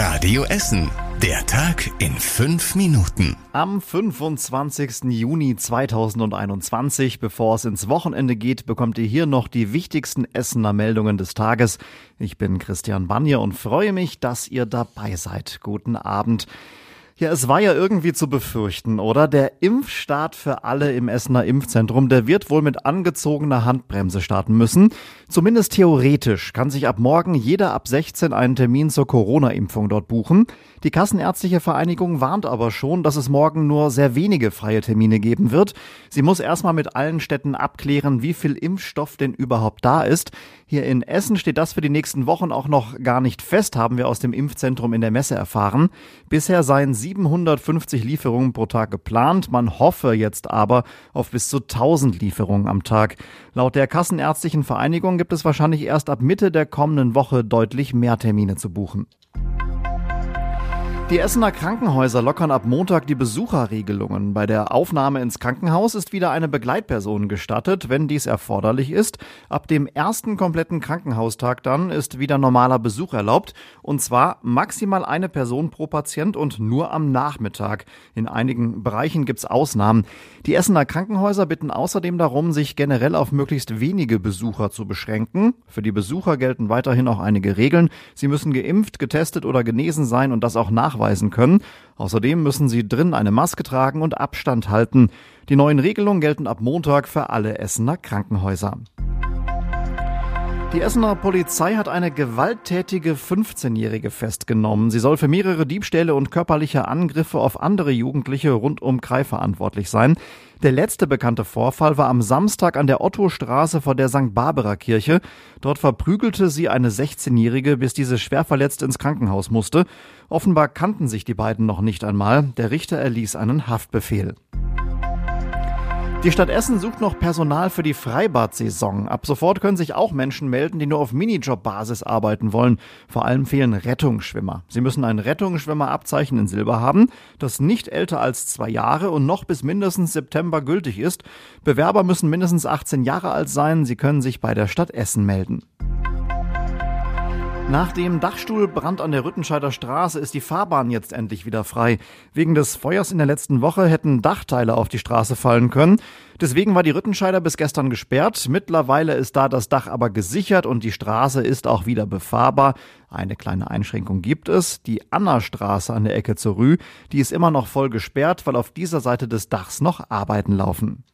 Radio Essen. Der Tag in fünf Minuten. Am 25. Juni 2021, bevor es ins Wochenende geht, bekommt ihr hier noch die wichtigsten Essener Meldungen des Tages. Ich bin Christian Banje und freue mich, dass ihr dabei seid. Guten Abend. Ja, es war ja irgendwie zu befürchten, oder? Der Impfstart für alle im Essener Impfzentrum, der wird wohl mit angezogener Handbremse starten müssen. Zumindest theoretisch kann sich ab morgen jeder ab 16 einen Termin zur Corona-Impfung dort buchen. Die Kassenärztliche Vereinigung warnt aber schon, dass es morgen nur sehr wenige freie Termine geben wird. Sie muss erstmal mit allen Städten abklären, wie viel Impfstoff denn überhaupt da ist. Hier in Essen steht das für die nächsten Wochen auch noch gar nicht fest, haben wir aus dem Impfzentrum in der Messe erfahren. Bisher seien 750 Lieferungen pro Tag geplant. Man hoffe jetzt aber auf bis zu 1000 Lieferungen am Tag. Laut der Kassenärztlichen Vereinigung gibt es wahrscheinlich erst ab Mitte der kommenden Woche deutlich mehr Termine zu buchen. Die Essener Krankenhäuser lockern ab Montag die Besucherregelungen. Bei der Aufnahme ins Krankenhaus ist wieder eine Begleitperson gestattet, wenn dies erforderlich ist. Ab dem ersten kompletten Krankenhaustag dann ist wieder normaler Besuch erlaubt. Und zwar maximal eine Person pro Patient und nur am Nachmittag. In einigen Bereichen gibt's Ausnahmen. Die Essener Krankenhäuser bitten außerdem darum, sich generell auf möglichst wenige Besucher zu beschränken. Für die Besucher gelten weiterhin auch einige Regeln. Sie müssen geimpft, getestet oder genesen sein und das auch nach nachweisen können. Außerdem müssen sie drin eine Maske tragen und Abstand halten. Die neuen Regelungen gelten ab Montag für alle Essener Krankenhäuser. Die Essener Polizei hat eine gewalttätige 15-Jährige festgenommen. Sie soll für mehrere Diebstähle und körperliche Angriffe auf andere Jugendliche rund um Krei verantwortlich sein. Der letzte bekannte Vorfall war am Samstag an der Ottostraße vor der St. Barbara Kirche. Dort verprügelte sie eine 16-Jährige, bis diese schwer verletzt ins Krankenhaus musste. Offenbar kannten sich die beiden noch nicht einmal. Der Richter erließ einen Haftbefehl. Die Stadt Essen sucht noch Personal für die Freibad-Saison. Ab sofort können sich auch Menschen melden, die nur auf Minijob-Basis arbeiten wollen. Vor allem fehlen Rettungsschwimmer. Sie müssen ein Rettungsschwimmerabzeichen in Silber haben, das nicht älter als zwei Jahre und noch bis mindestens September gültig ist. Bewerber müssen mindestens 18 Jahre alt sein. Sie können sich bei der Stadt Essen melden. Nach dem Dachstuhlbrand an der Rüttenscheider Straße ist die Fahrbahn jetzt endlich wieder frei. Wegen des Feuers in der letzten Woche hätten Dachteile auf die Straße fallen können. Deswegen war die Rüttenscheider bis gestern gesperrt. Mittlerweile ist da das Dach aber gesichert und die Straße ist auch wieder befahrbar. Eine kleine Einschränkung gibt es. Die Anna-Straße an der Ecke zur Rü, die ist immer noch voll gesperrt, weil auf dieser Seite des Dachs noch Arbeiten laufen.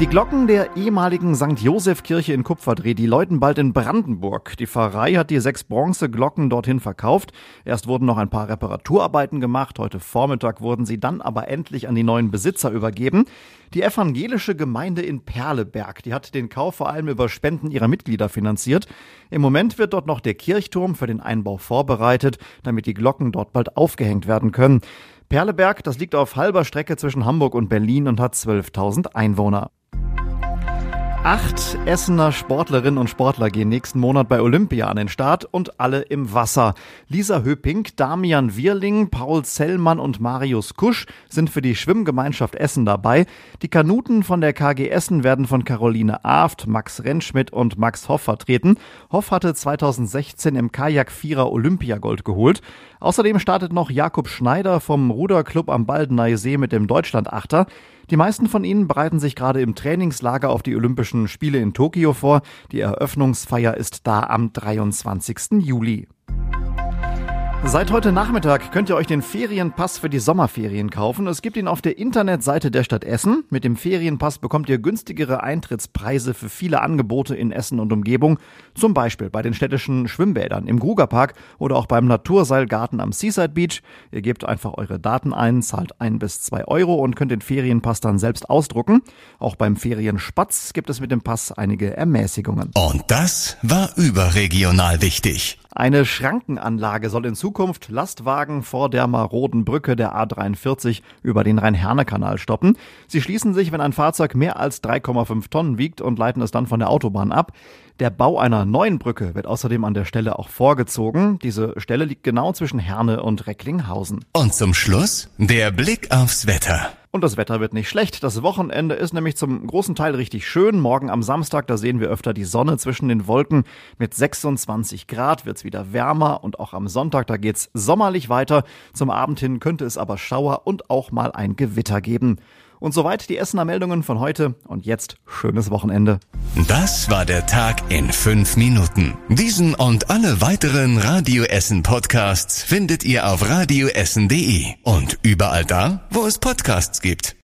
Die Glocken der ehemaligen St. Josef-Kirche in Kupferdreh, die läuten bald in Brandenburg. Die Pfarrei hat die sechs Bronzeglocken dorthin verkauft. Erst wurden noch ein paar Reparaturarbeiten gemacht. Heute Vormittag wurden sie dann aber endlich an die neuen Besitzer übergeben. Die evangelische Gemeinde in Perleberg, die hat den Kauf vor allem über Spenden ihrer Mitglieder finanziert. Im Moment wird dort noch der Kirchturm für den Einbau vorbereitet, damit die Glocken dort bald aufgehängt werden können. Perleberg, das liegt auf halber Strecke zwischen Hamburg und Berlin und hat 12.000 Einwohner. Acht Essener Sportlerinnen und Sportler gehen nächsten Monat bei Olympia an den Start und alle im Wasser. Lisa Höping, Damian Wirling, Paul Zellmann und Marius Kusch sind für die Schwimmgemeinschaft Essen dabei. Die Kanuten von der KG Essen werden von Caroline Aft, Max Rentschmidt und Max Hoff vertreten. Hoff hatte 2016 im Kajak-Vierer Olympiagold geholt. Außerdem startet noch Jakob Schneider vom Ruderclub am Baldeneysee mit dem Deutschlandachter. Die meisten von ihnen bereiten sich gerade im Trainingslager auf die Olympischen Spiele in Tokio vor. Die Eröffnungsfeier ist da am 23. Juli. Seit heute Nachmittag könnt ihr euch den Ferienpass für die Sommerferien kaufen. Es gibt ihn auf der Internetseite der Stadt Essen. Mit dem Ferienpass bekommt ihr günstigere Eintrittspreise für viele Angebote in Essen und Umgebung. Zum Beispiel bei den städtischen Schwimmbädern im Grugerpark oder auch beim Naturseilgarten am Seaside Beach. Ihr gebt einfach eure Daten ein, zahlt ein bis zwei Euro und könnt den Ferienpass dann selbst ausdrucken. Auch beim Ferienspatz gibt es mit dem Pass einige Ermäßigungen. Und das war überregional wichtig. Eine Schrankenanlage soll in Zukunft Lastwagen vor der maroden Brücke der A43 über den Rhein-Herne-Kanal stoppen. Sie schließen sich, wenn ein Fahrzeug mehr als 3,5 Tonnen wiegt und leiten es dann von der Autobahn ab. Der Bau einer neuen Brücke wird außerdem an der Stelle auch vorgezogen. Diese Stelle liegt genau zwischen Herne und Recklinghausen. Und zum Schluss der Blick aufs Wetter. Und das Wetter wird nicht schlecht. Das Wochenende ist nämlich zum großen Teil richtig schön. Morgen am Samstag, da sehen wir öfter die Sonne zwischen den Wolken. Mit 26 Grad wird's wieder wärmer und auch am Sonntag, da geht's sommerlich weiter. Zum Abend hin könnte es aber Schauer und auch mal ein Gewitter geben. Und soweit die Essener Meldungen von heute. Und jetzt schönes Wochenende. Das war der Tag in fünf Minuten. Diesen und alle weiteren Radio Essen Podcasts findet ihr auf radioessen.de und überall da, wo es Podcasts gibt.